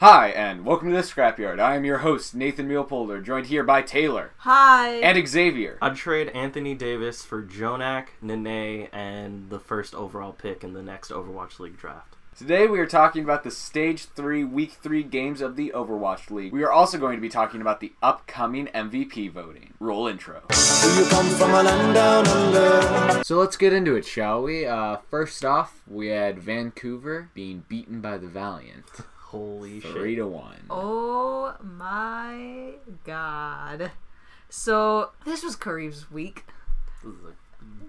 Hi, and welcome to the Scrapyard. I am your host, Nathan Mulepolder, joined here by Taylor Hi. and Xavier. I'd trade Anthony Davis for JJonak, Nenne, and the first overall pick in the next Overwatch League draft. Today we are talking about the Stage 3 Week 3 games of the Overwatch League. We are also going to be talking about the upcoming MVP voting. Roll intro. Do you come from a land down under? So let's get into it, shall we? Uh, first off, we had Vancouver being beaten by the Valiant, Holy three shit. to one. oh my god. So this was Kariv's week. This is the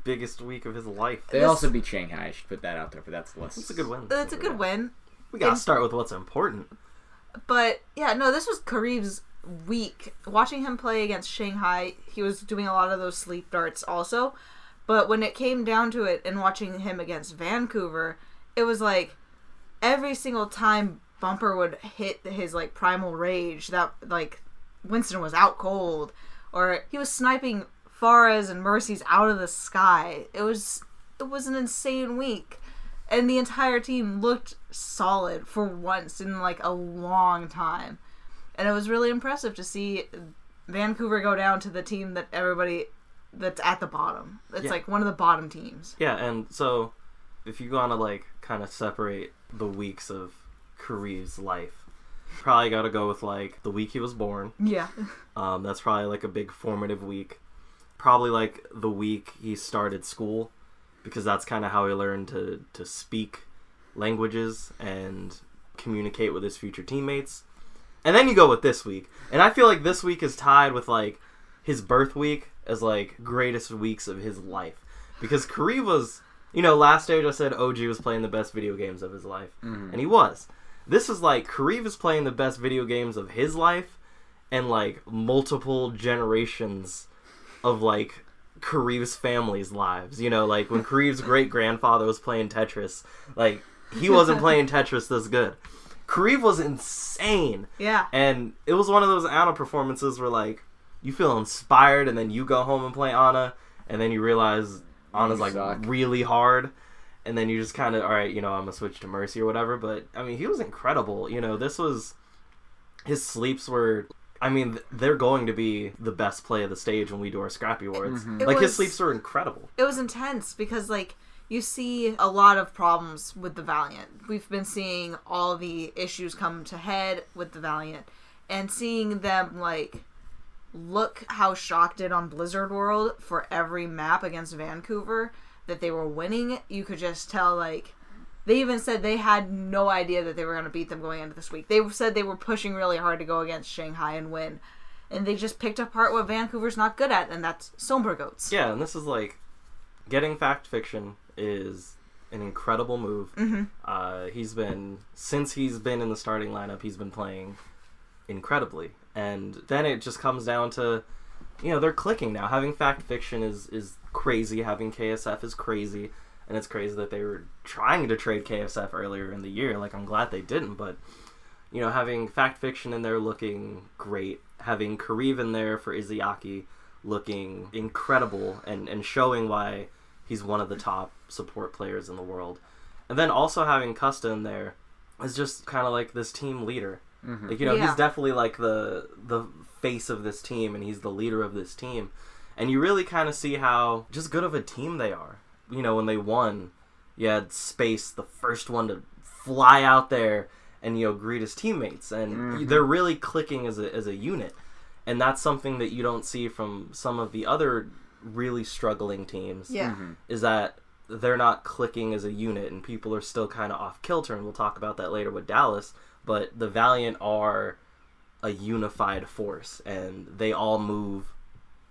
biggest week of his life. They This- also beat Shanghai. I should put that out there, but that's less. It's a good win. That's a good win. We gotta And- start with what's important. But yeah, no, this was Kariv's week. Watching him play against Shanghai, he was doing a lot of those sleep darts also. But when it came down to it and watching him against Vancouver, it was like every single time Bumper would hit his like primal rage, that like Winston was out cold, or he was sniping Pharahs and Mercy's out of the sky. It was it was an insane week. And the entire team looked solid for once in like a long time. And it was really impressive to see Vancouver go down to the team that everybody that's at the bottom. It's Yeah. like one of the bottom teams. Yeah, and so if you wanna like kind of separate the weeks of Kariv's life, probably gotta go with like the week he was born. Yeah. Um, that's probably like a big formative week. Probably like the week he started school, because that's kind of how he learned to to speak languages and communicate with his future teammates. And then you go with this week, and I feel like this week is tied with like his birth week as like greatest weeks of his life, because Kariv was, you know, last stage I said OG was playing the best video games of his life, and he was. This is like Kariv is playing the best video games of his life and like multiple generations of like Kariv's family's lives. You know, like when Kariv's great grandfather was playing Tetris, like he wasn't playing Tetris this good. Kariv was insane. Yeah. And it was one of those Ana performances where like you feel inspired and then you go home and play Ana and then you realize Ana's You like suck. really hard and then you just kind of all right, you know, I'm going to switch to Mercy or whatever, but I mean, he was incredible. You know, this was his sleeps were I mean, they're going to be the best play of the stage when we do our Scrappy Awards. Mm-hmm. It Like his was- sleeps were incredible. it was intense because like you see a lot of problems with the Valiant. We've been seeing all the issues come to head with the Valiant and seeing them like look how shocked it on Blizzard World for every map against Vancouver that they were winning, you could just tell like they even said they had no idea that they were going to beat them going into this week. They said they were pushing really hard to go against Shanghai and win. And they just picked apart what Vancouver's not good at, and that's Sombra Goats. Yeah, and this is like getting fact fiction is an incredible move. Mm-hmm. Uh, he's been since he's been in the starting lineup, he's been playing incredibly, and then it just comes down to you know they're clicking now. Having fact fiction is is crazy. Having KSF is crazy, and it's crazy that they were trying to trade KSF earlier in the year. Like I'm glad they didn't, but you know having fact fiction in there looking great, having Kariv in there for Izayaki looking incredible and, and showing why he's one of the top support players in the world. And then also having Custa in there is just kind of like this team leader. Mm-hmm. Like you know, Yeah. he's definitely like the the face of this team and he's the leader of this team. And you really kind of see how just good of a team they are. You know, when they won, you had Space, the first one to fly out there and you know greet his teammates and mm-hmm. they're really clicking as a as a unit and that's something that you don't see from some of the other really struggling teams Yeah. Mm-hmm. is that they're not clicking as a unit and people are still kind of off kilter and we'll talk about that later with Dallas but the Valiant are a unified force and they all move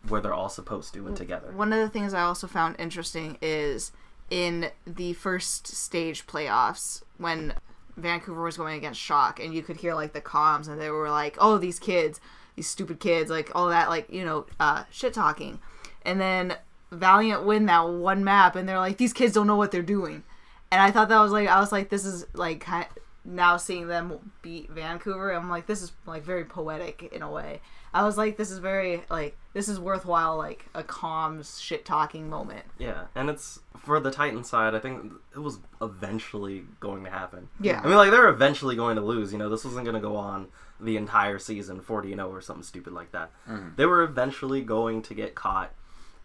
where they're all supposed to and together. One of the things I also found interesting is in the first stage playoffs when Vancouver was going against Shock, and you could hear like the comms, and they were like, "Oh, these kids, these stupid kids, like all that, like you know, uh, shit talking," and then Valiant win that one map, and they're like, "These kids don't know what they're doing," and I thought that was like, I was like, this is like, ki- now seeing them beat Vancouver, I'm like, this is like very poetic in a way. I was like, this is very like this is worthwhile, like a calm shit talking moment. Yeah, and it's for the Titan side. I think it was eventually going to happen. Yeah. I mean, like they're eventually going to lose. You know, this wasn't going to go on the entire season, forty and zero or something stupid like that. Mm-hmm. They were eventually going to get caught,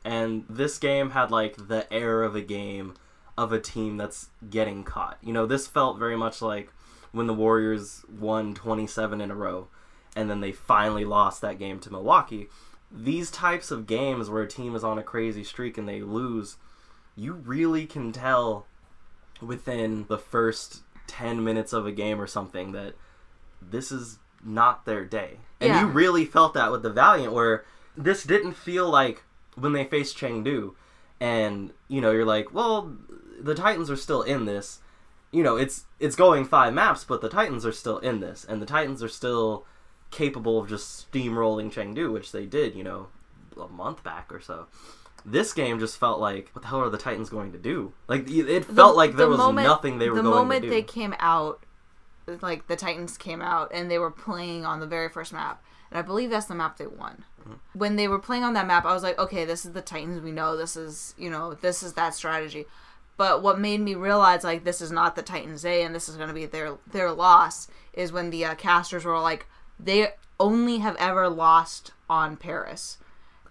and this game had like the air of a game of a team that's getting caught. You know, this felt very much like when the Warriors won twenty seven in a row, and then they finally lost that game to Milwaukee. These types of games where a team is on a crazy streak and they lose, you really can tell within the first 10 minutes of a game or something that this is not their day. And Yeah. you really felt that with the Valiant where this didn't feel like when they faced Chengdu and you know you're like, well, the Titans are still in this. You know, it's it's going five maps, but the Titans are still in this and the Titans are still capable of just steamrolling Chengdu, which they did, you know, a month back or so. This game just felt like, what the hell are the Titans going to do? Like it felt like there was nothing they were the going moment to do. The moment they came out like the titans came out and they were playing on the very first map and i believe that's the map they won Mm-hmm. when they were playing on that map i was like okay this is the titans we know this is you know this is that strategy but what made me realize like this is not the titans a and this is going to be their their loss is when the uh, casters were like they only have ever lost on paris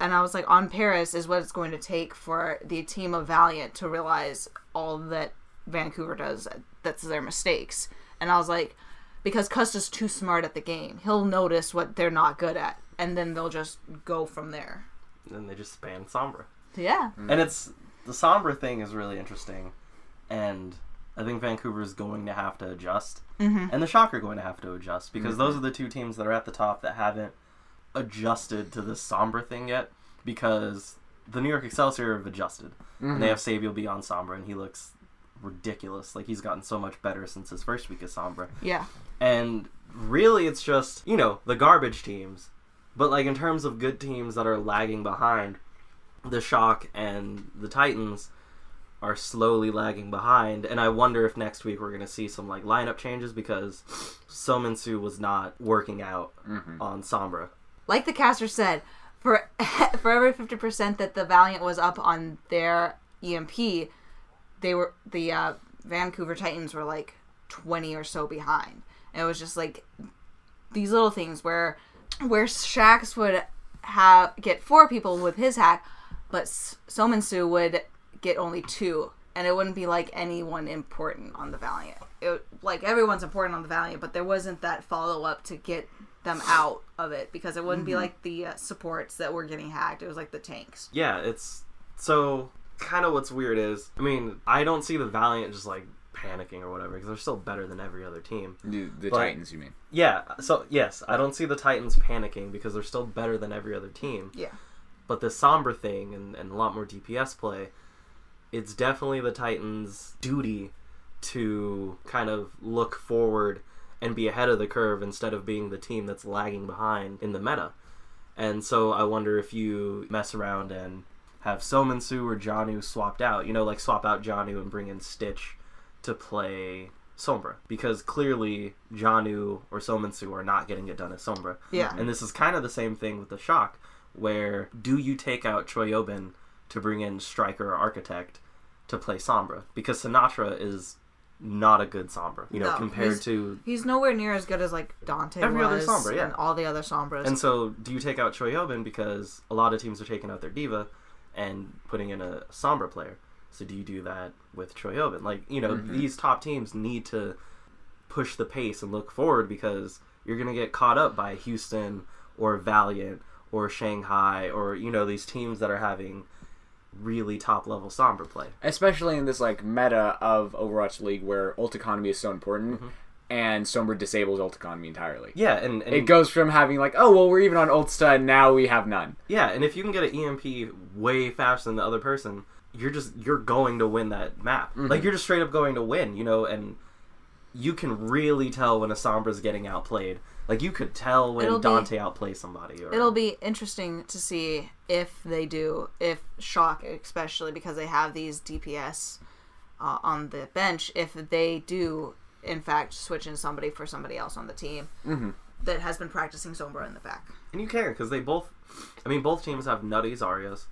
and I was like, on Paris is what it's going to take for the team of Valiant to realize all that Vancouver does. That's their mistakes. And I was like, because Custa's too smart at the game, he'll notice what they're not good at, and then they'll just go from there. and they just span Sombra. Yeah, And it's the Sombra thing is really interesting, and I think Vancouver is going to have to adjust, mm-hmm. and the Shock are going to have to adjust because those are the two teams that are at the top that haven't adjusted to this Sombra thing yet. Because the New York Excelsior have adjusted, and they have Saebyeolbe on Sombra, and he looks ridiculous. Like he's gotten so much better since his first week of Sombra. yeah, And really, it's just, you know, the garbage teams. But, like, in terms of good teams that are lagging behind, the Shock and the Titans are slowly lagging behind. And I wonder if next week we're going to see some, like, lineup changes because Seominsoo was not working out on Sombra. like the caster said, for for every fifty percent that the Valiant was up on their EMP, they were the uh, Vancouver Titans were like twenty or so behind. And it was just like these little things where where Shax would have get four people with his hack, but S- Seominsoo would get only two, and it wouldn't be like anyone important on the Valiant. It, like everyone's important on the Valiant, but there wasn't that follow up to get them out of it because it wouldn't be like the uh, supports that were getting hacked. It was like the tanks. Yeah, it's. So, kind of what's weird is, I mean, I don't see the Valiant just, like, panicking or whatever because they're still better than every other team. The, the But- Titans, you mean? Yeah, so yes, I don't see the Titans panicking because they're still better than every other team. Yeah. But the Sombra thing and, and a lot more DPS play, it's definitely the Titans' duty to kind of look forward and be ahead of the curve instead of being the team that's lagging behind in the meta. And so I wonder if you mess around and have Seominsoo or JJANU swapped out, you know, like swap out JJANU and bring in Stitch to play Sombra. Because clearly JJANU or Seominsoo are not getting it done as Sombra. Yeah. And this is kind of the same thing with the Shock, where do you take out Choihyobin to bring in Striker or Architect to play Sombra? Because Sinatra is not a good Sombra, you know, No, compared he's- to. He's nowhere near as good as like Danteh Every other was Sombra, yeah. and all the other Sombras. And so, do you take out Choihyobin because a lot of teams are taking out their diva and putting in a Sombra player? So do you do that with Choihyobin? Like, you know, mm-hmm. these top teams need to push the pace and look forward because you're going to get caught up by Houston or Valiant or Shanghai or, you know, these teams that are having really top level Sombra play. Especially in this like meta of Overwatch League where ult economy is so important, mm-hmm. and Sombra disables ult economy entirely. Yeah, and, and It goes from having like, oh well, we're even on ult and now we have none. Yeah, and if you can get an EMP way faster than the other person, you're just you're going to win that map. Like mm-hmm. you're just straight up going to win, you know, and you can really tell when a Sombra's getting outplayed. Like you could tell when It'll be- Danteh outplays somebody. Or, It'll be interesting to see if they do, if Shock, especially because they have these DPS uh, on the bench, if they do in fact switch in somebody for somebody else on the team that has been practicing Sombra in the back. And you can because they both, I mean, both teams have nutty Zaryas.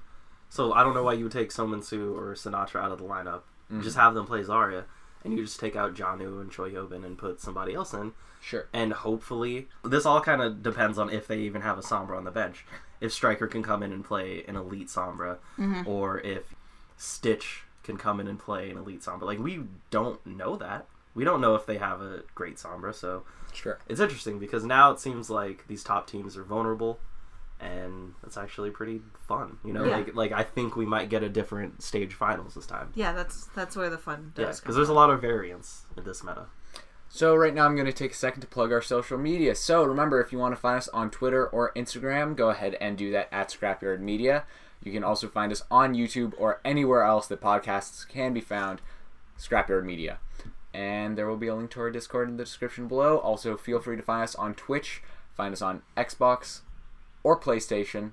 So I don't know why you would take Seominsoo or Sinatra out of the lineup. You Just have them play Zarya, and you just take out JJANU and Choi Yobin and put somebody else in. Sure. And hopefully, this all kind of depends on if they even have a Sombra on the bench. If Striker can come in and play an elite Sombra, mm-hmm. or if Stitch can come in and play an elite Sombra. Like, we don't know that. We don't know if they have a great Sombra, so Sure. it's interesting because now it seems like these top teams are vulnerable and it's actually pretty fun you know Yeah. like like i think we might get a different stage finals this time Yeah, that's that's where the fun yeah because there's a lot of variance in this meta So right now I'm going to take a second to plug our social media. So remember, if you want to find us on Twitter or Instagram, go ahead and do that at Scrapyard Media. You can also find us on YouTube or anywhere else that podcasts can be found, Scrapyard Media. And there will be a link to our Discord in the description below. Also, feel free to find us on Twitch, find us on Xbox or PlayStation,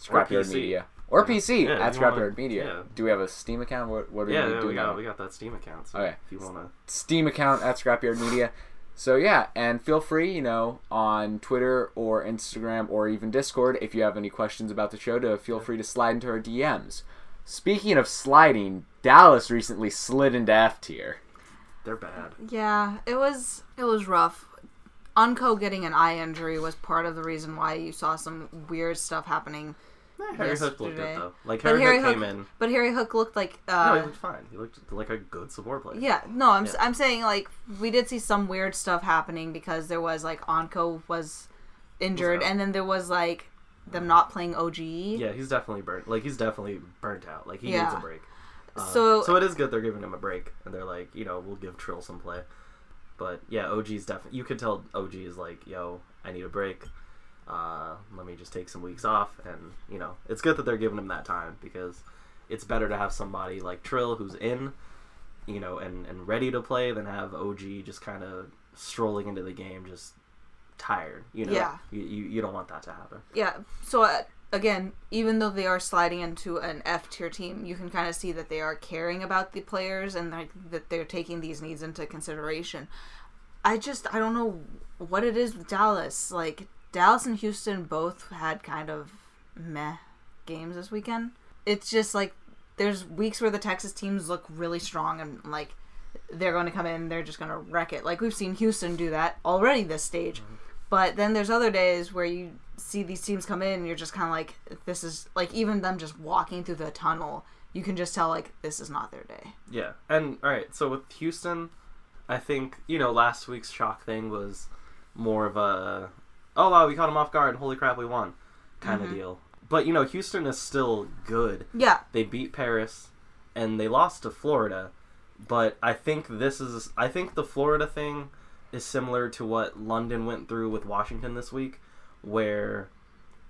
Scrapyard PC. Media. Or PC Yeah, at if you wanna- Scrapyard Media. yeah. Do we have a Steam account? What, what are yeah, we yeah doing we, now? we got that steam account so Okay. if you want to Steam account at Scrapyard Media. So yeah, and feel free, you know, on Twitter or Instagram or even Discord, if you have any questions about the show, to feel free to slide into our DMs. Speaking of sliding, Dallas recently slid into F tier. they're bad Yeah, it was it was rough. uNKOE getting an eye injury was part of the reason why you saw some weird stuff happening. Harry hook looked good though. Like harry, HarryHook came Hook, in. but HarryHook looked like uh, no uh, he looked fine. He looked like a good support player. Yeah, no, I'm, Yeah. I'm saying like we did see some weird stuff happening because there was like uNKOE was injured, and then there was like them not playing OG. yeah he's definitely burnt like he's definitely burnt out. Like he Yeah. needs a break. Uh, So- so it is good they're giving him a break and they're like you know we'll give Trill some play. But yeah OG's definitely you could tell OG is like yo I need a break uh, let me just take some weeks off and you know it's good that they're giving him that time because it's better to have somebody like Trill who's in you know and and ready to play than have OG just kind of strolling into the game just tired you know Yeah. you, you, you don't want that to happen Yeah. So uh, again, even though they are sliding into an F tier team, you can kind of see that they are caring about the players and like that they're taking these needs into consideration. I just I don't know what it is with Dallas. Like Dallas and Houston both had kind of meh games this weekend. It's just like there's weeks where the Texas teams look really strong and like they're going to come in, they're just going to wreck it. Like we've seen Houston do that already this stage. Mm-hmm. But then there's other days where you see these teams come in and you're just kind of like this is like even them just walking through the tunnel, you can just tell like this is not their day. Yeah, and all right. So with Houston, I think you know last week's shock thing was more of a oh wow we caught them off guard, holy crap we won kind of mm-hmm. deal. But you know Houston is still good. Yeah. They beat Paris, and they lost to Florida. But I think this is I think the Florida thing is similar to what London went through with Washington this week, where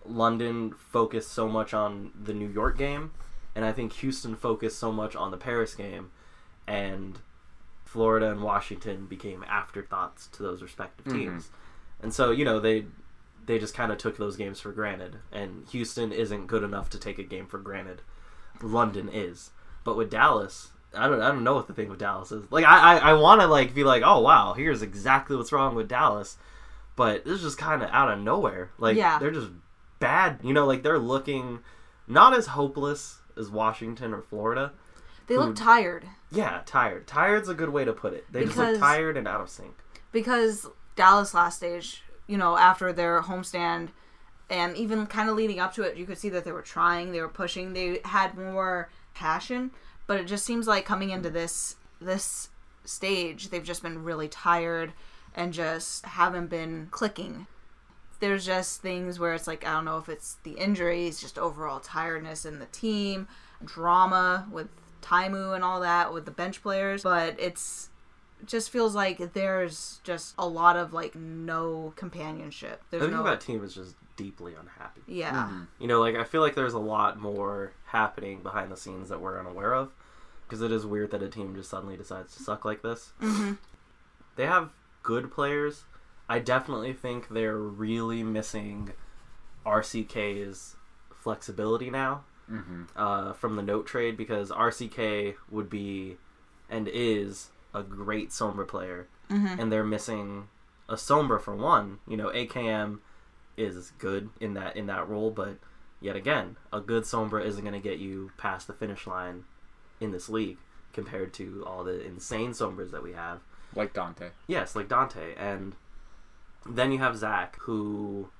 London focused so much on the New York game, and I think Houston focused so much on the Paris game, and Florida and Washington became afterthoughts to those respective mm-hmm. teams. And so, you know, they they just kind of took those games for granted, and Houston isn't good enough to take a game for granted. London is. But with Dallas, I don't I don't know what the thing with Dallas is. Like I I, I want to like be like, "Oh wow, here's exactly what's wrong with Dallas." But this is just kind of out of nowhere. Like Yeah. they're just bad. You know, like they're looking not as hopeless as Washington or Florida. They Who- look tired Yeah, tired. Tired's a good way to put it. They just look tired and out of sync. because Dallas last stage, you know, after their homestand and even kind of leading up to it, you could see that they were trying, they were pushing, they had more passion, but it just seems like coming into this this stage, they've just been really tired and just haven't been clicking. There's just things where it's like I don't know if it's the injuries, just overall tiredness in the team, drama with Taimou and all that with the bench players, but it's it just feels like there's just a lot of like no companionship. There's I There's think no that team is just deeply unhappy. yeah. You know, like I feel like there's a lot more happening behind the scenes that we're unaware of, because it is weird that a team just suddenly decides to suck like this. hmm They have good players. I definitely think they're really missing RCK's flexibility now Mm-hmm. uh, from the note trade because RCK would be and is a great Sombra player mm-hmm. and they're missing a Sombra for one. You know, AKM is good in that in that role, but yet again, a good Sombra isn't going to get you past the finish line in this league compared to all the insane Sombras that we have. Like Danteh. Yes, like Danteh, and then you have Zach, who.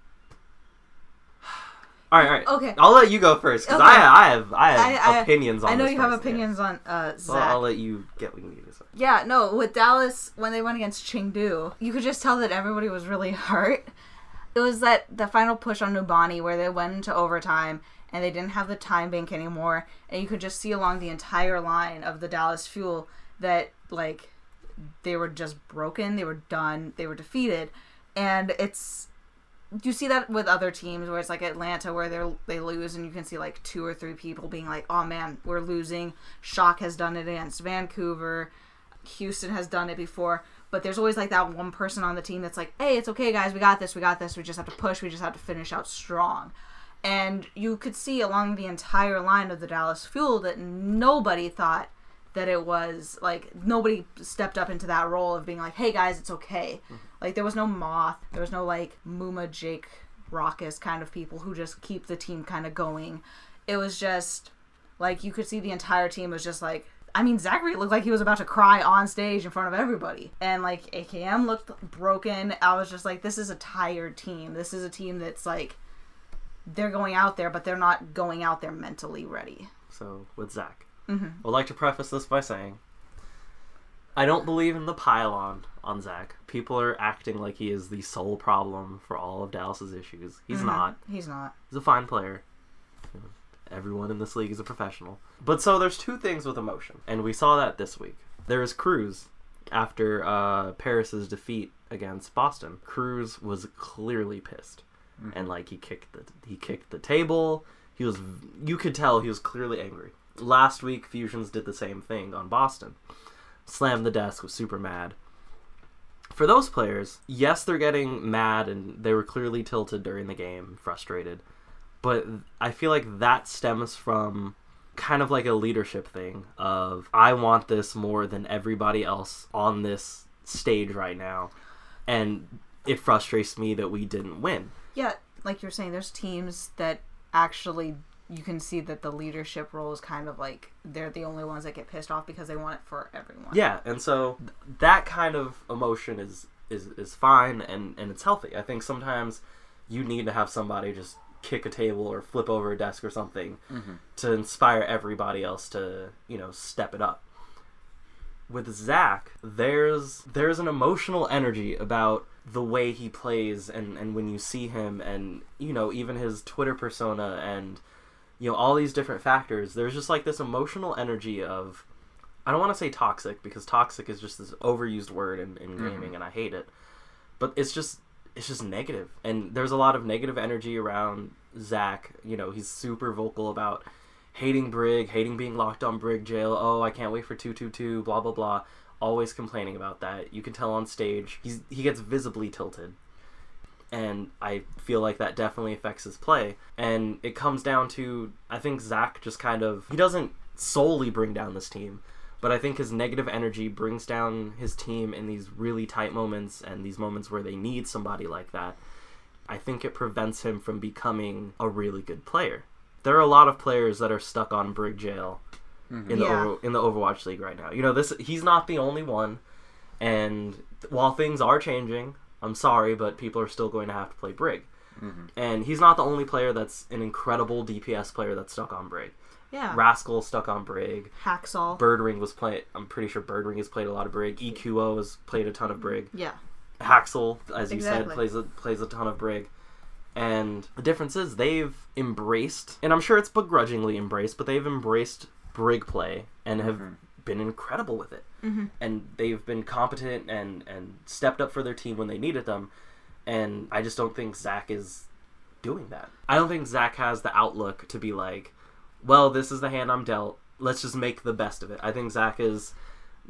All right, all right. Okay. I'll let you go first because Okay. I, I have, I have I- I- opinions on. I know you have opinions on uh, Zach. I'll let you get what you need to say. Yeah, no, with Dallas when they went against Chengdu, you could just tell that everybody was really hurt. It was that the final push on Numbani where they went into overtime and they didn't have the time bank anymore, and you could just see along the entire line of the Dallas Fuel that like they were just broken, they were done, they were defeated, and it's you see that with other teams where it's like Atlanta where they they lose and you can see like two or three people being like, "Oh man, we're losing." Shock has done it against Vancouver. Houston has done it before, but there's always like that one person on the team that's like, "Hey, it's okay, guys. We got this. We got this. We just have to push. We just have to finish out strong." And you could see along the entire line of the Dallas Fuel that nobody thought that it was like nobody stepped up into that role of being like, "Hey guys, it's okay." Mm-hmm. Like there was no moth, there was no like Muma, Jake, Rawkus kind of people who just keep the team kind of going. It was just like you could see the entire team was just like. I mean, Zachary looked like he was about to cry on stage in front of everybody, and like AKM looked broken. I was just like, this is a tired team. This is a team that's like they're going out there, but they're not going out there mentally ready. So with Zach, Mm-hmm. I would like to preface this by saying, I don't believe in the pylon on Zach. People are acting like he is the sole problem for all of Dallas's issues. He's not. He's not. He's a fine player. Everyone in this league is a professional. But so there's two things with emotion, and we saw that this week. There is Cruz after uh, Paris's defeat against Boston. Cruz was clearly pissed, and like he kicked the he kicked the table. He was you could tell he was clearly angry. Last week, Fusions did the same thing on Boston. Slammed the desk, was super mad for those players, yes, they're getting mad and they were clearly tilted during the game, frustrated. But I feel like that stems from kind of like a leadership thing of I want this more than everybody else on this stage right now. And it frustrates me that we didn't win. Yeah, like you're saying, there's teams that actually you can see that the leadership role is kind of like they're the only ones that get pissed off because they want it for everyone. Yeah, and so th- that kind of emotion is is is fine and and it's healthy. I think sometimes you need to have somebody just kick a table or flip over a desk or something mm-hmm. to inspire everybody else to you know step it up. With Zach, there's there's an emotional energy about the way he plays and and when you see him and you know even his Twitter persona and you know all these different factors. There's just like this emotional energy of I don't want to say toxic because toxic is just this overused word in, in mm-hmm. gaming and I hate it. But it's just it's just negative. And there's a lot of negative energy around Zach. You know, he's super vocal about hating Brig, hating being locked on Brig jail. Oh, I can't wait for 222, blah blah blah. Always complaining about that. You can tell on stage he's he gets visibly tilted. And I feel like that definitely affects his play. And it comes down to I think Zach just kind of he doesn't solely bring down this team but I think his negative energy brings down his team in these really tight moments and these moments where they need somebody like that. I think it prevents him from becoming a really good player. There are a lot of players that are stuck on Brig Jail mm-hmm. in the Yeah. over, in the Overwatch League right now. You know, this he's not the only one, and while things are changing, I'm sorry, but people are still going to have to play Brig. Mm-hmm. And he's not the only player that's an incredible DPS player that's stuck on Brig. Yeah. Rascal stuck on Brig. Hacksaw. Birdring was playing. I'm pretty sure Birdring has played a lot of Brig. EQO has played a ton of Brig. yeah. Haksal, as you said, plays a, plays a ton of Brig. And the difference is they've embraced, and I'm sure it's begrudgingly embraced, but they've embraced Brig play and have mm-hmm. Been incredible with it. Mm-hmm. And they've been competent and and stepped up for their team when they needed them. And I just don't think Zach is doing that. I don't think Zach has the outlook to be like, well, this is the hand I'm dealt. Let's just make the best of it. I think Zach is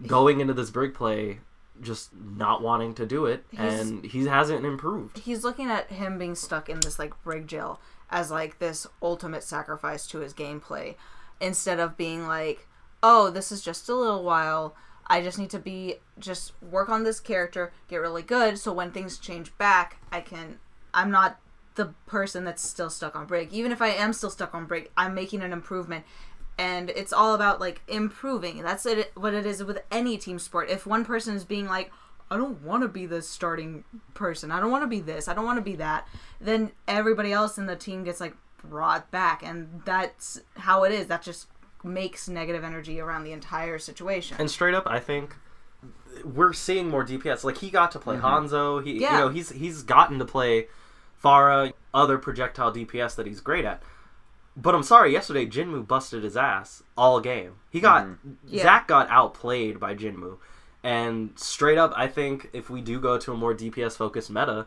going into this Brig play just not wanting to do it, He's- and he hasn't improved. He's looking at him being stuck in this like brig jail as like this ultimate sacrifice to his gameplay instead of being like, "Oh, this is just a little while. I just need to be just work on this character, get really good, so when things change back, I can. I'm not the person that's still stuck on break. Even if I am still stuck on break, I'm making an improvement. And it's all about like improving. That's it, what it is with any team sport. If one person is being like, I don't want to be the starting person. I don't want to be this. I don't want to be that. Then everybody else in the team gets like brought back, and that's how it is. That just makes negative energy around the entire situation. And straight up, I think we're seeing more DPS. Like he got to play mhm. Hanzo. He, Yeah. you know, he's he's gotten to play Pharah, other projectile DPS that he's great at. But I'm sorry, yesterday Jinmu busted his ass all game. He got mhm. Yeah. Zach got outplayed by Jinmu, and straight up, I think if we do go to a more DPS focused meta,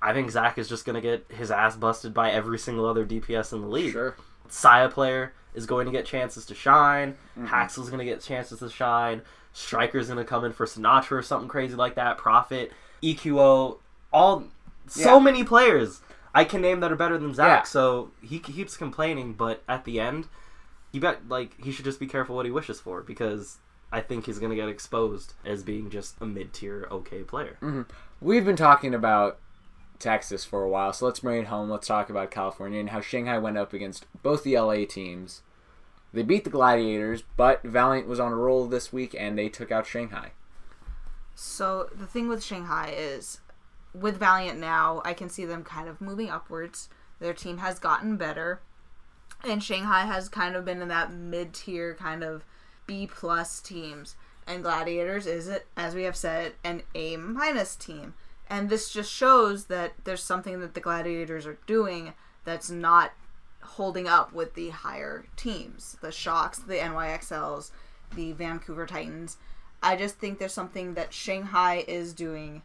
I think Zach is just gonna get his ass busted by every single other DPS in the league. Sure. Sayaplayer is going to get chances to shine. Mm-hmm. Haksal's going to get chances to shine. Striker's going to come in for Sinatra or something crazy like that. Profit, EQO, all so Yeah. many players I can name that are better than Zach. Yeah. So he keeps complaining, but at the end, he bet like he should just be careful what he wishes for because I think he's going to get exposed as being just a mid tier okay player. Mm-hmm. We've been talking about Texas for a while, so let's bring it home. Let's talk about California and how Shanghai went up against both the LA teams. They beat the Gladiators, but Valiant was on a roll this week and they took out Shanghai. So the thing with Shanghai is, with Valiant now, I can see them kind of moving upwards. Their team has gotten better, and Shanghai has kind of been in that mid tier kind of B plus teams. And Gladiators is it, as we have said, an A minus team. And this just shows that there's something that the Gladiators are doing that's not holding up with the higher teams, the Shocks, the NYXLs, the Vancouver Titans. I just think there's something that Shanghai is doing,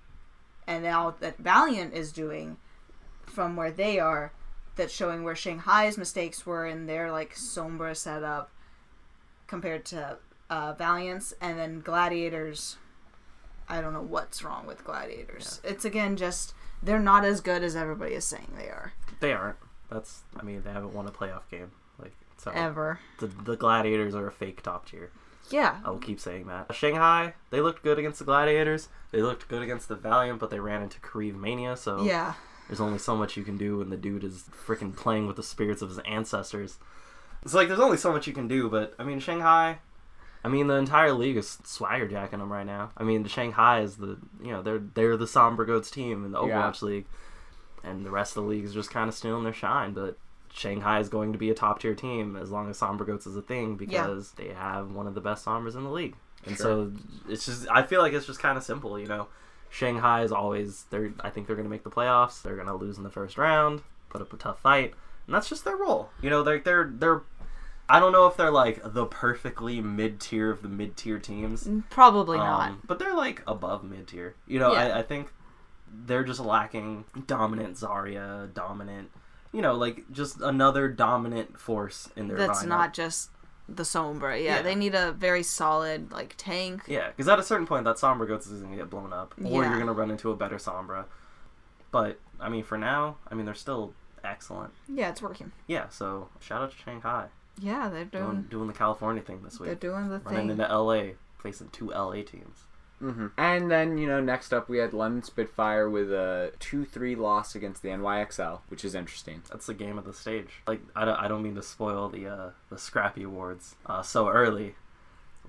and now that Valiant is doing, from where they are, that's showing where Shanghai's mistakes were in their like Sombra setup compared to uh, and then Gladiators. I don't know what's wrong with Gladiators. It's again just they're not as good as everybody is saying they are They aren't. That's I mean they haven't won a playoff game like so. ever. The, the Gladiators are a fake top tier. Yeah, I will keep saying that. Shanghai, they looked good against the Gladiators. They looked good against the Valiant, but they ran into Kariv Mania, so yeah. there's only so much you can do when the dude is freaking playing with the spirits of his ancestors. It's like there's only so much you can do, but I mean Shanghai, I mean the entire league is swagger jacking them right now. I mean the Shanghai is the you know they're they're the Sombra Goats team in the Yeah. Overwatch League, and the rest of the league is just kind of stealing their shine. But Shanghai is going to be a top tier team as long as Sombra Goats is a thing because they have one of the best Sombras in the league. And so it's just I feel like it's just kind of simple, you know. Shanghai is always they're I think they're going to make the playoffs. They're going to lose in the first round, put up a tough fight, and that's just their role. You know, they're they're they're I don't know if they're like the perfectly mid tier of the mid tier teams. Probably not. Um, but they're like above mid tier. You know, Yeah. I, I think they're just lacking dominant Zarya, dominant, you know, like just another dominant force in their That's lineup. not just the Sombra. Yeah, Yeah. they need a very solid like tank. Yeah, because at a certain point, that Sombra Goats is going to get blown up, or Yeah. you're going to run into a better Sombra. But, I mean, for now, I mean, they're still excellent. Yeah, it's working. Yeah, so shout out to Shanghai. Yeah, they're Doing, doing doing the California thing this week. they're doing the thing Running thing. into LA, facing two LA teams. Mm-hmm. And then, you know, next up we had London Spitfire with a 2 3 loss against the NYXL, which is interesting. That's the game of the stage. Like I don't, I don't mean to spoil the uh, the Scrappy Awards uh, so early,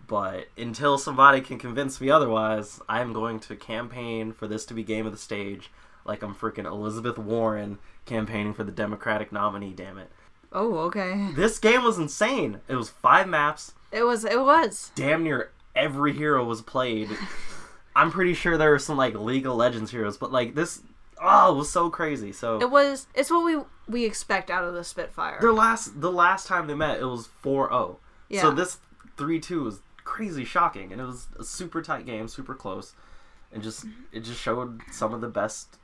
but until somebody can convince me otherwise, I'm going to campaign for this to be game of the stage, like I'm freaking Elizabeth Warren campaigning for the Democratic nominee. Damn it! Oh, okay. This game was insane. It was five maps. It was. It was. Damn near every hero was played. I'm pretty sure there were some like League of Legends heroes, but like this, oh, it was so crazy. So It was. It's what we we expect out of the Spitfire. Their last the last time they met, it was 4-0. Yeah. So this 3-2 was crazy shocking, and it was a super tight game, super close, and just it just showed some of the best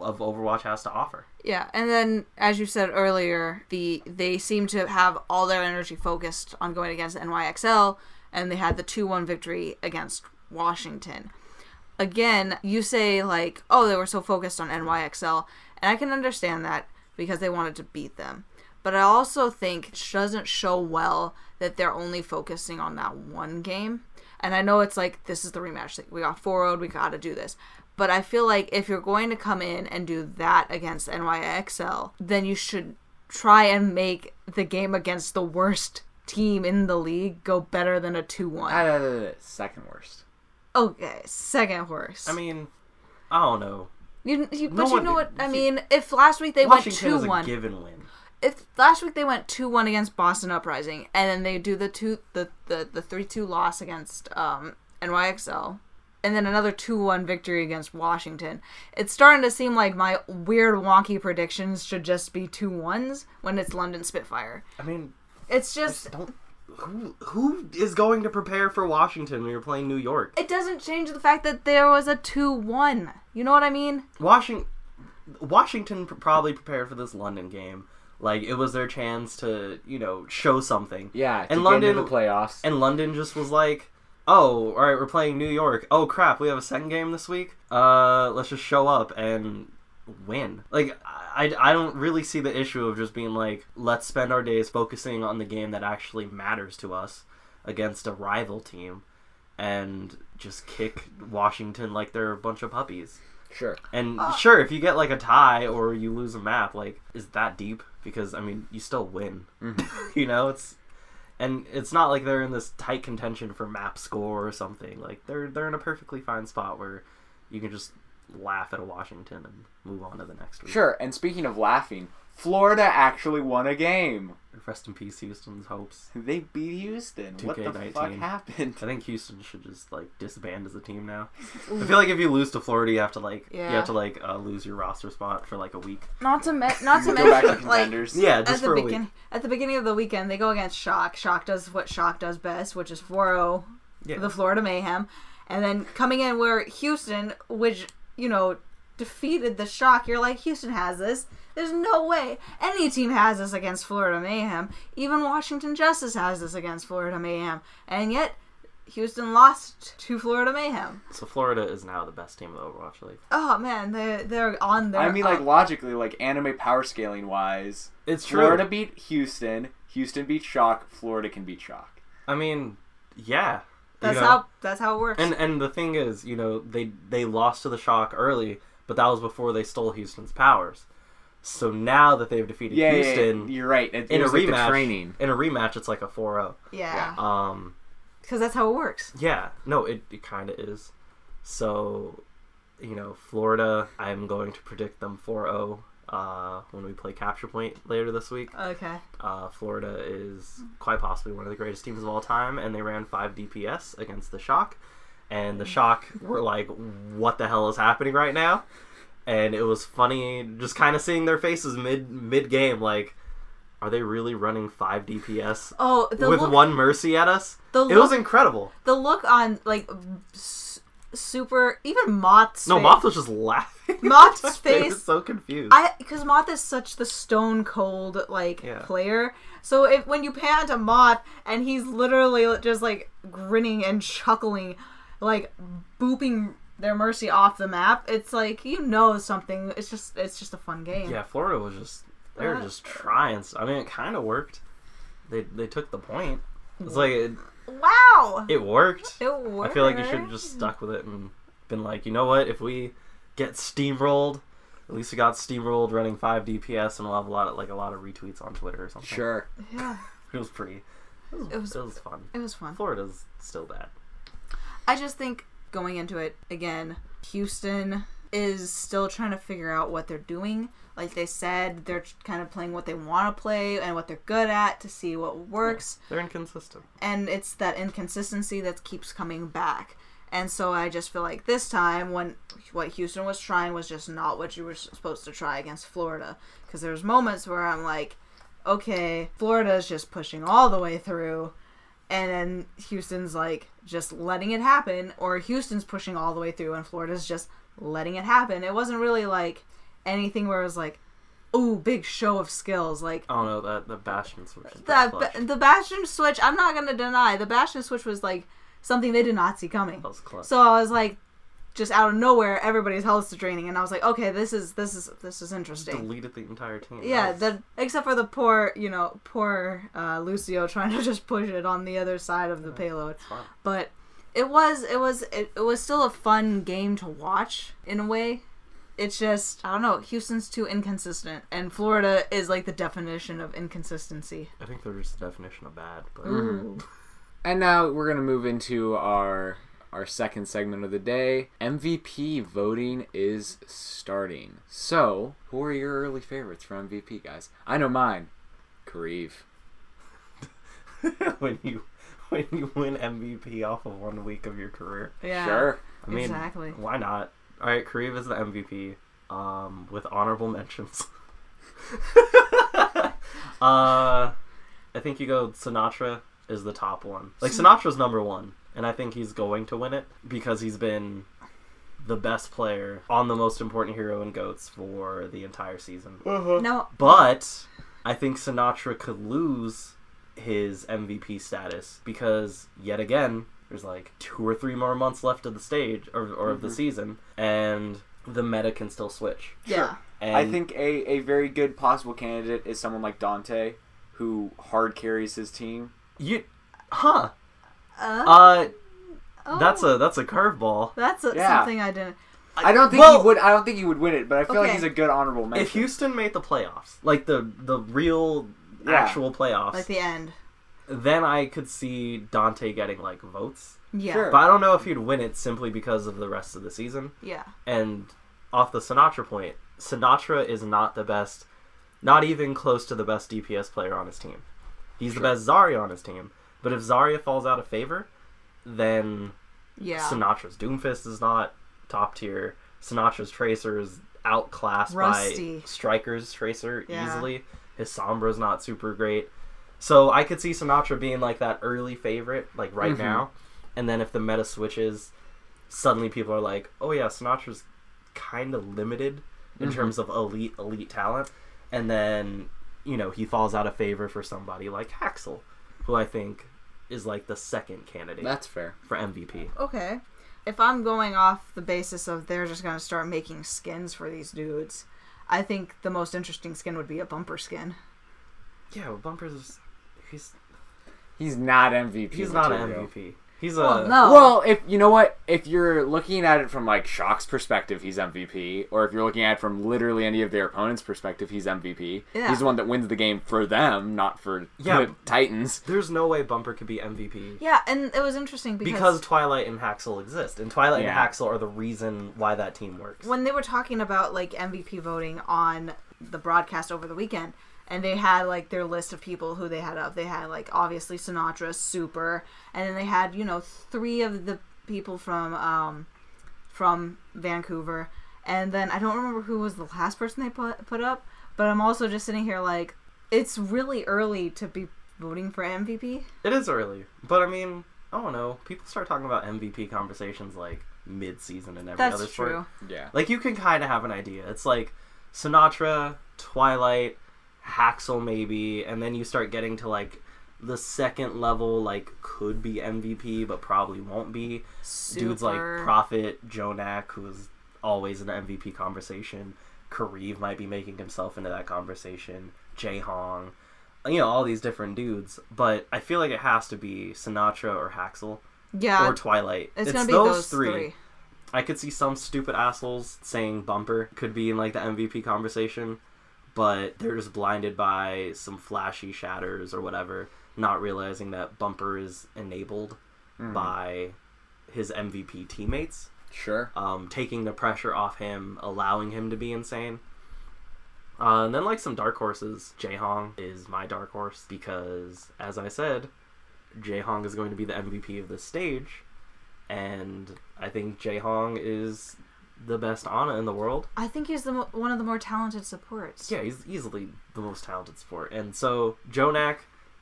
of Overwatch has to offer. Yeah, and then as you said earlier, the they seem to have all their energy focused on going against NYXL, and they had the two one victory against Washington. Again, you say like, oh, they were so focused on NYXL, and I can understand that because they wanted to beat them. But I also think it doesn't show well that they're only focusing on that one game. And I know it's like this is the rematch. Like, we got 4 we got to do this. But I feel like if you're going to come in and do that against NYXL, then you should try and make the game against the worst team in the league go better than a 2 1. Uh, second worst. Okay, second worst. I mean, I don't know. you, you, no but you one- know what? I you- mean, if last week they Washington went is 2 a 1. given win. if last week they went two one against Boston Uprising, and then they do the two the the the three two loss against um NYXL, and then another two one victory against Washington. It's starting to seem like my weird wonky predictions should just be two ones when it's London Spitfire. I mean, It's just don't. Who who is going to prepare for Washington when you're playing New York? it doesn't change the fact that there was a two one. You know what I mean? Washington, Washington probably prepared for this London game. Like it was their chance to, you know, show something. Yeah, to and get London into the playoffs. and London just was like, "Oh, all right, we're playing New York. Oh crap, we have a second game this week. Uh, let's just show up and win." Like I, I don't really see the issue of just being like, "Let's spend our days focusing on the game that actually matters to us against a rival team." And just kick Washington like they're a bunch of puppies. sure. And sure, if you get like a tie or you lose a map, like is that deep? Because I mean, you still win. you know, it's and it's not like they're in this tight contention for map score or something. Like they're they're in a perfectly fine spot where you can just laugh at a Washington and move on to the next week. Sure. And speaking of laughing, Florida actually won a game. Rest in peace, Houston's hopes. They beat Houston. What the 2K19. fuck happened? I think Houston should just like disband as a team now. I feel like if you lose to Florida, you have to like you have to like uh, lose your roster spot for like a week. Not to me- not to Go back to mention like contenders. Yeah, at just the for a week. at the beginning of the weekend they go against Shock. Shock does what Shock does best, which is 4-0 Yeah. the Florida Mayhem, and then coming in where Houston, which you know defeated the Shock, you're like Houston has this. There's no way any team has this against Florida Mayhem. Even Washington Justice has this against Florida Mayhem, and yet Houston lost to Florida Mayhem. So Florida is now the best team of the Overwatch League. Oh man, they they're on there. I mean, like logically, like anime power scaling wise, It's true. Florida beat Houston. Houston beat Shock. Florida can beat Shock. I mean, yeah. that's you know? how that's how it works. And and the thing is, you know, they they lost to the Shock early, but that was before they stole Houston's powers. So now that they've defeated Yeah, yeah, Houston yeah, you're right. It, in it a was like rematch, training. in a rematch, it's like a 4-0. yeah, Um, because that's how it works. yeah, no, it, it kind of is. So, you know, Florida, I'm going to predict them 4-0 uh, when we play Capture Point later this week. Okay. Uh, Florida is quite possibly one of the greatest teams of all time, and they ran 5 DPS against the Shock. And the Shock were like, what the hell is happening right now? And it was funny just kind of seeing their faces mid mid game, like, are they really running 5 DPS Oh, the with look, one Mercy at us? the It was incredible. the look on like s- super even Moth's No, face. Moth was just laughing. Moth's face- so confused. I because Moth is such the stone cold like Yeah. player. So if when you pan to Moth and he's literally just like grinning and chuckling, like booping their mercy off the map, it's like you know something. It's just it's just a fun game. Yeah, Florida was just they were just trying. I mean, it kind of worked. They they took the point. It's like it, Wow. it worked. It worked. I feel like you should have just stuck with it and been like, you know what? If we get steamrolled, at least we got steamrolled running five DPS, and we'll have a lot of like a lot of retweets on Twitter or something. Sure. Yeah, it was pretty. It was, It was- it was fun. it was fun. Florida's still bad. I just think going into it again, Houston is still trying to figure out what they're doing. Like they said, they're kind of playing what they want to play and what they're good at to see what works. They're inconsistent. And it's that inconsistency that keeps coming back. And so I just feel like this time, when what Houston was trying was just not what you were supposed to try against Florida, because there's moments where I'm like, okay, Florida's just pushing all the way through, and then Houston's like just letting it happen, or Houston's pushing all the way through, and Florida's just letting it happen. It wasn't really like anything where it was like, ooh, big show of skills. Like oh don't that the Bastion switch. is pretty the Bastion switch. I'm not gonna deny the Bastion switch was like something they did not see coming. That. So I was like, just out of nowhere, everybody's health is draining, and I was like, okay, this is this is this is interesting. deleted the entire team. Yeah, was- the except for the poor, you know, poor uh, Lucio trying to just push it on the other side of the payload. it's fine. But It was it was it, it was still a fun game to watch in a way. It's just I don't know. Houston's too inconsistent, and Florida is like the definition of inconsistency. I think they're just the definition of bad. But Ooh. And now we're gonna move into our our second segment of the day. MVP voting is starting. So, who are your early favorites for MVP, guys? I know mine. Kariv. when you when you win MVP off of one week of your career, Yeah. Sure. I mean, Exactly. why not? All right, Kariv is the MVP. Um, with honorable mentions. uh, I think you go Sinatra is the top one. Like Sinatra's number one, and I think he's going to win it because he's been the best player on the most important hero in goats for the entire season. Mm-hmm. No, But I think Sinatraa could lose his MVP status because yet again, there's like two or three more months left of the stage or, or of the mm-hmm. season, and the meta can still switch. yeah. And I think a, a very good possible candidate is someone like Danteh, who hard carries his team. you, huh? Uh, Uh, oh, that's a that's a curveball. that's a, Yeah. something I didn't. I don't think Well- he would. I don't think he would win it, but I feel like he's a good honorable mention. If Houston made the playoffs, like the the real Yeah. actual playoffs, Like the end. then I could see Danteh getting like votes. Yeah. Sure. But I don't know if he'd win it simply because of the rest of the season. Yeah. And off the Sinatraa point, Sinatraa is not the best, not even close to the best DPS player on his team. He's the best Zarya on his team. But if Zarya falls out of favor, then Yeah. Sinatraa's Doomfist is not top tier. Sinatraa's Tracer is outclassed Rusty. by Striker's Tracer Yeah. easily. His Sombra's not super great. So I could see Sinatraa being like that early favorite, like right Mhm. now. And then if the meta switches, suddenly people are like, oh yeah, Sinatraa's kind of limited in Mhm. terms of elite, elite talent. And then, you know, he falls out of favor for somebody like Haksal, who I think is like the second candidate That's fair. for MVP. Okay. If I'm going off the basis of they're just gonna start making skins for these dudes, I think the most interesting skin would be a bumper skin. Yeah, well, Bumpers is he's He's not MVP. he's not an material. MVP. He's a Well, no. Well, if you know what, if you're looking at it from like Shock's perspective, he's MVP, or if you're looking at it from literally any of their opponent's perspective, he's MVP. Yeah. He's the one that wins the game for them, not for Yeah. the Titans. There's no way Bumper could be MVP Yeah, and it was interesting because, because Twilight and Haksal exist, and Twilight Yeah. and Haksal are the reason why that team works. when they were talking about like MVP voting on the broadcast over the weekend, and they had like their list of people who they had up. They had like obviously Sinatraa, Super, and then they had you know three of the people from um from Vancouver, and then I don't remember who was the last person they put put up. But I'm also just sitting here like it's really early to be voting for MVP. It is early, but I mean, I don't know. People start talking about MVP conversations like mid-season and every That's other sport. true. Yeah. Like you can kind of have an idea. It's like Sinatraa, Twilight, Haksal maybe, and then you start getting to like the second level like could be MVP but probably won't be. Dudes like Profit, JJonak, who's always in the MVP conversation. Kariv might be making himself into that conversation. Jae Hong, you know, all these different dudes. But I feel like it has to be Sinatraa or Haxel yeah, or Twilight. it's, gonna be those three. three. I could see some stupid assholes saying Bumper could be in like the MVP conversation, but they're just blinded by some flashy shatters or whatever, not realizing that Bumper is enabled Mhm. by his MVP teammates, Sure. um, taking the pressure off him, allowing him to be insane. Uh, and then like some dark horses, Jaehong is my dark horse because, as I said, Jaehong is going to be the MVP of this stage, and I think Jaehong is the best Ana in the world. I think he's the mo- one of the more talented supports. Yeah, he's easily the most talented support. And so JJonak,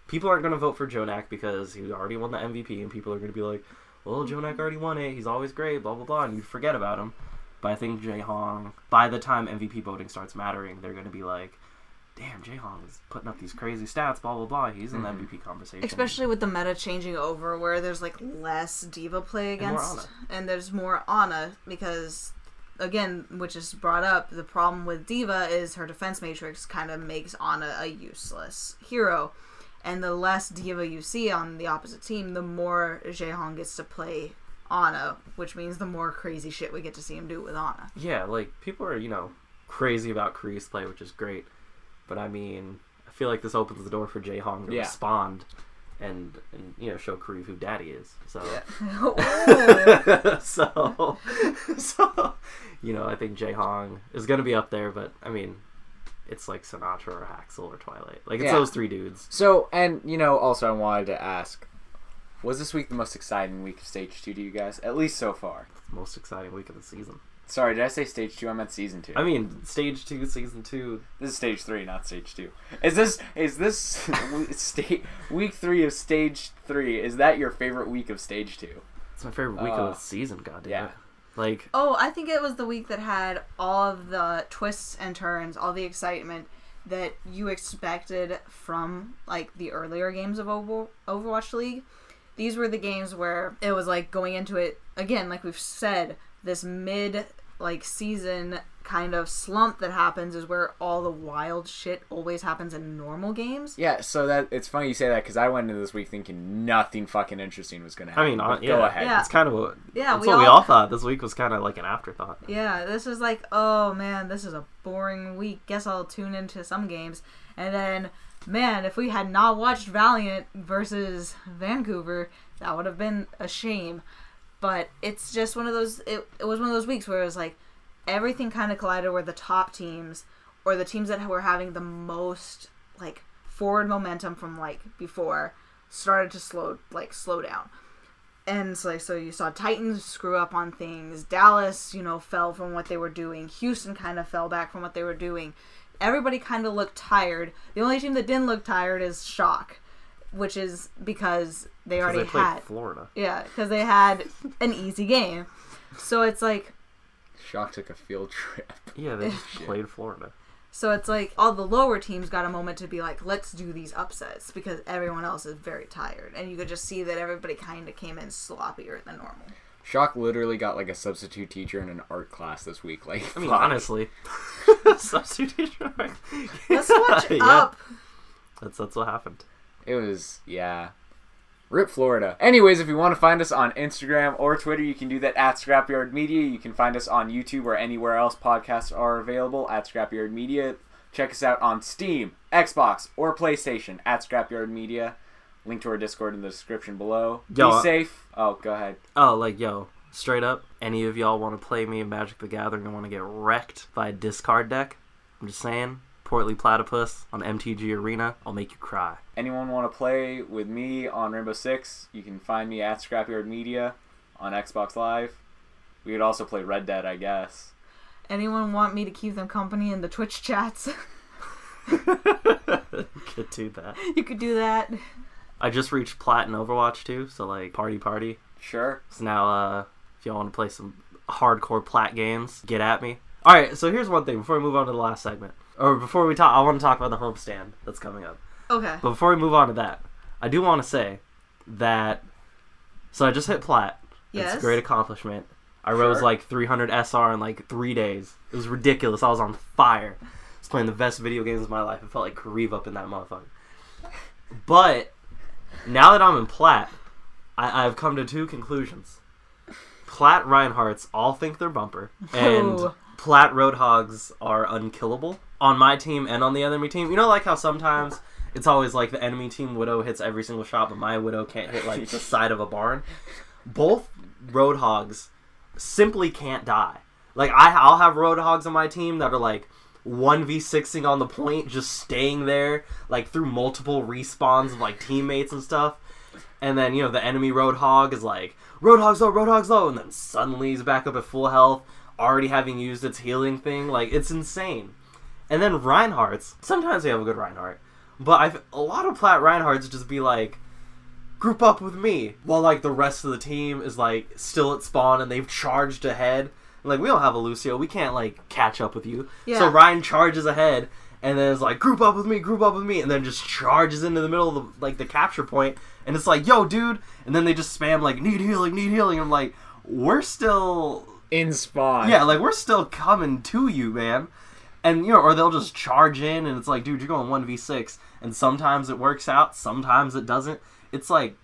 people aren't going to vote for JJonak because he already won the MVP, and people are going to be like, "Well, JJonak already won it. He's always great." Blah blah blah, and you forget about him. But I think Jaehong, by the time MVP voting starts mattering, they're going to be like, "Damn, Jaehong is putting up these crazy stats." Blah blah blah. He's in the mm-hmm. MVP conversation. Especially with the meta changing over, where there's like less D.Va play And against, and, there's more Ana because, again, which is brought up. The problem with D.Va is her defense matrix kind of makes Ana a useless hero, And the less D.Va you see on the opposite team, the more Jaehong gets to play Ana, which means the more crazy shit we get to see him do with Ana. Yeah, like people are, you know, crazy about Kariv's play, which is great. But I mean, I feel like this opens the door for Jae Hong to Yeah. respond and, and you know show Kariv who daddy is. So so so you know, I think Jae Hong is gonna be up there, but I mean it's like Sinatraa or Haksal or Twilight. Like it's Yeah. those three dudes. So, and you know, also I wanted to ask, was this week the most exciting week of Stage Two to you guys? At least so far. Most exciting week of the season. Sorry, did I say Stage Two? I meant Season Two. I mean, stage two, season two. This is Stage Three, not Stage Two. Is this is this sta- week three of Stage Three? Is that your favorite week of Stage Two? It's my favorite week Uh, of the season. Goddamn yeah. it! Like Oh, I think it was the week that had all of the twists and turns, all the excitement that you expected from like the earlier games of Over- Overwatch League. These were the games where it was like going into it again, like we've said, this mid like season kind of slump that happens is where all the wild shit always happens in normal games. Yeah. So that it's funny you say that because I went into this week thinking nothing fucking interesting was gonna happen. I mean, but uh, go yeah, ahead. Yeah. it's kind of what Yeah, that's we what we all- all thought. This week was kind of like an afterthought. Yeah, this is like, oh man, this is a boring week. Guess I'll tune into some games. And then, man, if we had not watched Valiant versus Vancouver, that would have been a shame. But it's just one of those, it, it was one of those weeks where it was like everything kind of collided where the top teams or the teams that were having the most like forward momentum from like before started to slow like slow down and it's like so you saw Titans screw up on things. Dallas, you know, fell from what they were doing. Houston kind of fell back from what they were doing. Everybody kind of looked tired. The only team that didn't look tired is Shock, which is because they already they had Florida. yeah, because they had an easy game. So it's like Shock took a field trip. Yeah, they just played Florida. so it's like all the lower teams got a moment to be like, let's do these upsets because everyone else is very tired, and you could just see that everybody kind of came in sloppier than normal. Shock literally got like a substitute teacher in an art class this week. Like, I mean, fuck. honestly, substitution. Let's switch Yeah, up. That's that's what happened. It was, yeah. Rip Florida. Anyways, if you want to find us on Instagram or Twitter, you can do that at Scrapyard Media. You can find us on YouTube or anywhere else podcasts are available at Scrapyard Media. Check us out on Steam, Xbox, or PlayStation at Scrapyard Media. Link to our Discord in the description below. Yo, Be safe. Oh, go ahead. Oh, like yo, straight up. Any of y'all want to play me in Magic the Gathering and want to get wrecked by a discard deck? I'm just saying. Portly Platypus on MTG Arena. I'll make you cry. Anyone want to play with me on Rainbow Six? You can find me at Scrapyard Media on Xbox Live. We could also play Red Dead, I guess. Anyone want me to keep them company in the Twitch chats? Could do that. you could do that. I just reached plat in Overwatch too, so like party party. Sure. So now, uh, if y'all want to play some hardcore plat games, get at me. All right. So here's one thing before we move on to the last segment, or before we talk, I want to talk about the homestand that's coming up. Okay. But before we move on to that, I do want to say that. So I just hit plat. It's Yes. a great accomplishment. I rose like 300 SR in like three days. It was ridiculous. I was on fire. I was playing the best video games of my life. It felt like Kariv up in that motherfucker. But now that I'm in plat, I, I've come to two conclusions. Plat Reinhardts all think they're bumper, and. Plat Roadhogs are unkillable on my team and on the enemy team. You know, like how sometimes it's always like the enemy team Widow hits every single shot, but my Widow can't hit like the side of a barn. Both Roadhogs simply can't die. Like I, I'll have Roadhogs on my team that are like one v sixing on the point, just staying there like through multiple respawns of like teammates and stuff. And then you know the enemy Roadhog is like Roadhog's low, Roadhog's low, and then suddenly he's back up at full health, already having used its healing thing. Like it's insane. And then Reinhardt's sometimes they have a good Reinhardt, but I've a lot of Plat Reinhardt's just be like group up with me while like the rest of the team is like still at spawn and they've charged ahead. Like we don't have a Lucio, we can't like catch up with you. Yeah. So Ryan charges ahead and then is like group up with me, group up with me, and then just charges into the middle of the like the capture point, and it's like yo dude, and then they just spam like need healing, need healing. I'm like we're still In spawn. yeah, like we're still coming to you, man. And you know, or they'll just charge in, and it's like, dude, you're going one v six, and sometimes it works out, sometimes it doesn't. It's like,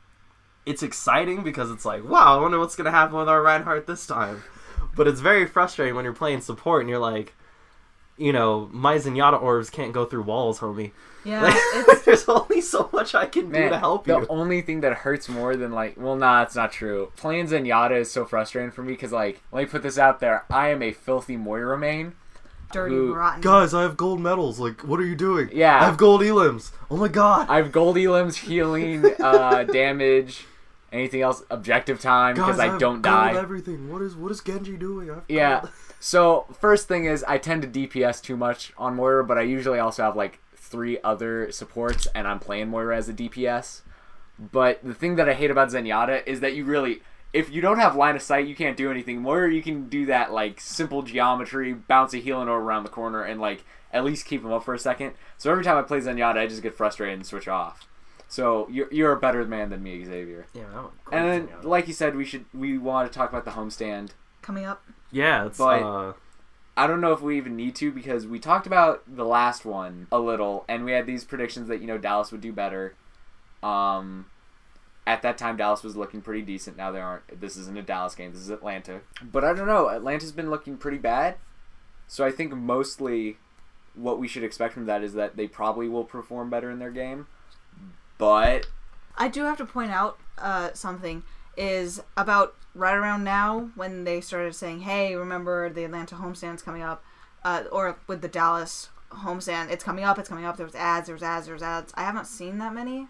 it's exciting because it's like, wow, I wonder what's gonna happen with our Reinhardt this time. But it's very frustrating when you're playing support and you're like, you know, my Zenyatta orbs can't go through walls, homie. Yeah, Like, it's there's only so much I can do Man, to help the you. The only thing that hurts more than like, well, nah, it's not true. Playing Zenyatta is so frustrating for me because, like, let me put this out there: I am a filthy Moira main. Dirty, Who- rotten. Guys, I have gold medals. Like, what are you doing? Yeah. I have gold elims. Oh my god. I have gold elims, healing, uh, damage, anything else, objective time because I, have don't gold die. Everything. What is what is Genji doing? I have Yeah. So first thing is I tend to DPS too much on Moira, but I usually also have like three other supports, and I'm playing Moira as a DPS. But the thing that I hate about Zenyatta is that you really, if you don't have line of sight, you can't do anything. Moira, you can do that like simple geometry, bounce a healing orb around the corner, and like at least keep him up for a second. So every time I play Zenyatta, I just get frustrated and switch off. So you're, you're a better man than me, Xavier. Yeah, I'm a great And then, Zenyatta. like you said, we should we want to talk about the homestand. Coming up. yeah, it's but- uh, I don't know if we even need to because we talked about the last one a little, and we had these predictions that you know Dallas would do better. Um, at that time, Dallas was looking pretty decent. Now they aren't. This isn't a Dallas game. This is Atlanta. But I don't know. Atlanta's been looking pretty bad. So I think mostly what we should expect from that is that they probably will perform better in their game. But I do have to point out uh, something is about right around now when they started saying, "Hey, remember the Atlanta homestand's coming up," uh, or with the Dallas homestand, it's coming up, it's coming up. There was ads, there was ads, there was ads. I haven't seen that many.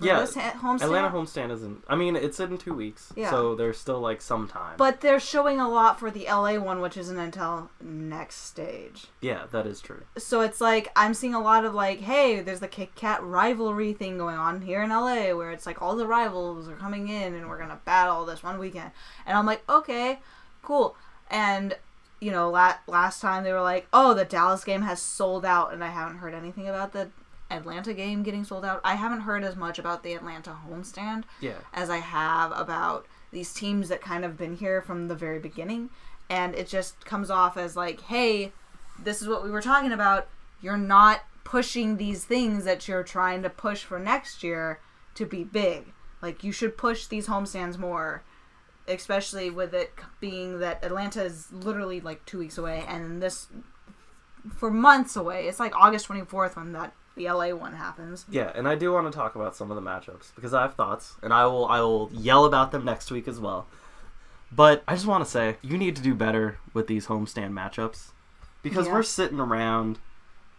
Yeah, this ha- homestand. Atlanta homestand isn't. I mean, it's in two weeks, Yeah. so there's still like some time. But they're showing a lot for the LA one, which isn't until next stage. yeah, that is true. So it's like I'm seeing a lot of like, hey, there's the Kit Kat rivalry thing going on here in LA, where it's like all the rivals are coming in and we're gonna battle this one weekend, and I'm like, okay, cool. And you know, la- last time they were like, oh, the Dallas game has sold out, and I haven't heard anything about the Atlanta game getting sold out. I haven't heard as much about the Atlanta homestand Yeah, as I have about these teams that kind of been here from the very beginning. And it just comes off as like, hey, this is what we were talking about. You're not pushing these things that you're trying to push for next year to be big. Like, you should push these homestands more, especially with it being that Atlanta is literally like two weeks away, and this for months away. It's like August 24th when that the LA one happens. yeah, and I do want to talk about some of the matchups because I have thoughts, and I will I will yell about them next week as well. But I just want to say you need to do better with these homestand matchups because Yeah. we're sitting around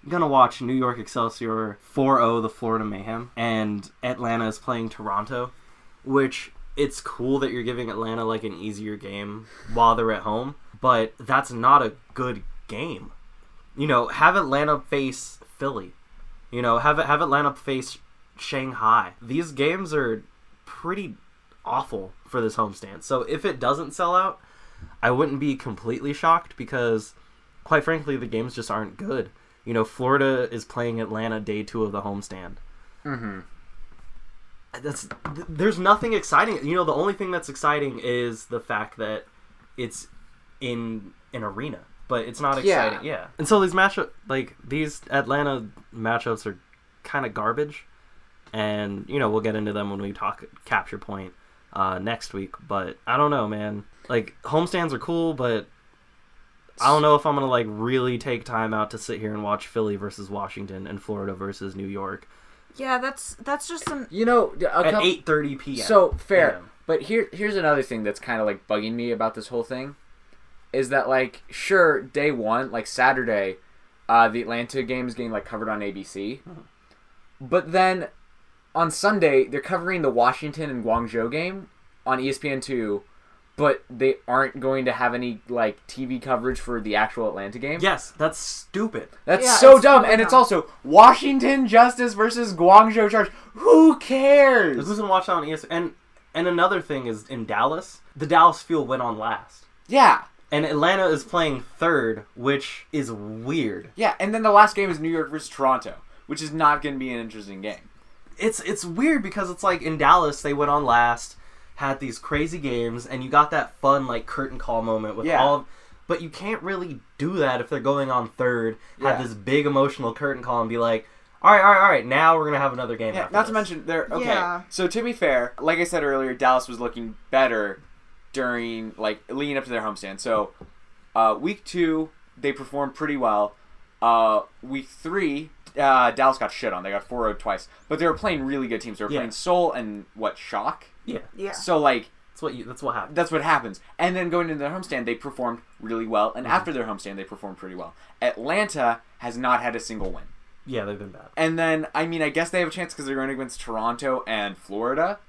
gonna watch New York Excelsior 4-0 the Florida Mayhem and Atlanta is playing Toronto, which it's cool that you're giving Atlanta like an easier game while they're at home, but that's not a good game. You know, have Atlanta face Philly. You know, have it have Atlanta face Shanghai. These games are pretty awful for this homestand. So if it doesn't sell out, I wouldn't be completely shocked because quite frankly the games just aren't good. You know, Florida is playing Atlanta day 2 of the homestand. mm-hmm. That's th- there's nothing exciting. You know, the only thing that's exciting is the fact that it's in an arena, but it's not exciting. Yeah. And so these matchup like these Atlanta matchups are kind of garbage. And, you know, we'll get into them when we talk capture point uh, next week, but I don't know, man. Like homestands are cool, but I don't know if I'm gonna like really take time out to sit here and watch Philly versus Washington and Florida versus New York Yeah, that's that's just some You know, a at 8:30 p.m. So fair, AM. but here here's another thing that's kind of like bugging me about this whole thing, is that like sure day one like Saturday, uh, the Atlanta game is getting like covered on ABC, but then on Sunday they're covering the Washington and Guangzhou game on ESPN two, but they aren't going to have any like TV coverage for the actual Atlanta game. Yes, that's stupid. That's Yeah, so dumb, totally and it's also Washington Justice versus Guangzhou Charge. Who cares? Who's gonna watch on ESPN? And and another thing is in Dallas, the Dallas Fuel went on last, Yeah, and Atlanta is playing third, which is weird. Yeah, and then the last game is New York versus Toronto, which is not going to be an interesting game. It's it's weird because it's like in Dallas they went on last, had these crazy games, and you got that fun like curtain call moment with Yeah. all of But you can't really do that if they're going on third, Yeah. have this big emotional curtain call and be like, all right, all right, all right, now we're going to have another game. Yeah, after not to mention they're okay. Yeah. So to be fair, like I said earlier, Dallas was looking better during like leading up to their homestand. So uh, week two they performed pretty well. Uh, week three, uh, Dallas got shit on. They got 4 0 twice, but they were playing really good teams. They were Yeah. playing Seoul and what Shock. Yeah, Yeah. So like that's what you. That's what happened. that's what happens. And then going into their homestand, they performed really well. And after their homestand, they performed pretty well. Atlanta has not had a single win. Yeah, they've been bad. And then, I mean, I guess they have a chance because they're going against Toronto and Florida.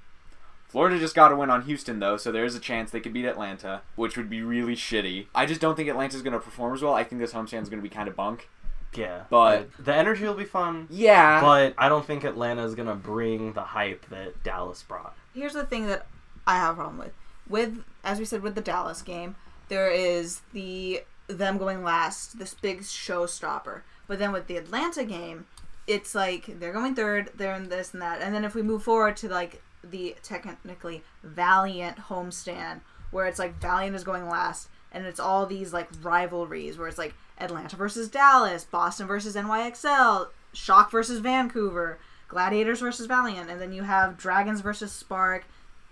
Florida just got a win on Houston, though, so there's a chance they could beat Atlanta, which would be really shitty. I just don't think Atlanta's going to perform as well. I think this homestand's going to be kind of bunk. Yeah, But- the energy will be fun. Yeah. But I don't think Atlanta is gonna bring the hype that Dallas brought. Here's the thing that I have a problem with. With as we said with the Dallas game, there is the them going last, this big showstopper. But then with the Atlanta game, it's like they're going third, they're in this and that. And then if we move forward to like the technically Valiant homestand, where it's like Valiant is going last, and it's all these like rivalries where it's like Atlanta versus Dallas, Boston versus NYXL, Shock versus Vancouver, Gladiators versus Valiant, and then you have Dragons versus Spark,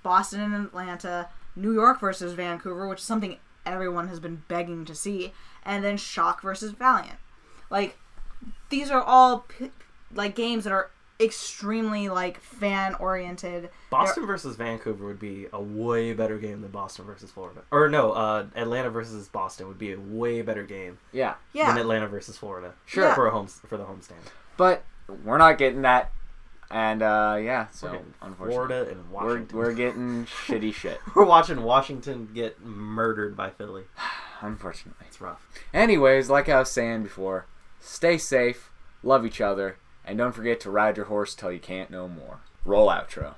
Boston and Atlanta, New York versus Vancouver, which is something everyone has been begging to see, and then Shock versus Valiant. Like these are all p- like games that are extremely like fan oriented. Boston versus Vancouver would be a way better game than Boston versus Florida. Or no, uh, Atlanta versus Boston would be a way better game yeah. Yeah. than Atlanta versus Florida. Sure. for a home for the homestand. But we're not getting that. And, uh, yeah, so, We're unfortunately. Florida and We're, Washington. we're getting shitty shit, We're watching Washington get murdered by Philly. unfortunately. It's rough. Anyways, like I was saying before, stay safe, love each other, and don't forget to ride your horse till you can't no more. Roll outro.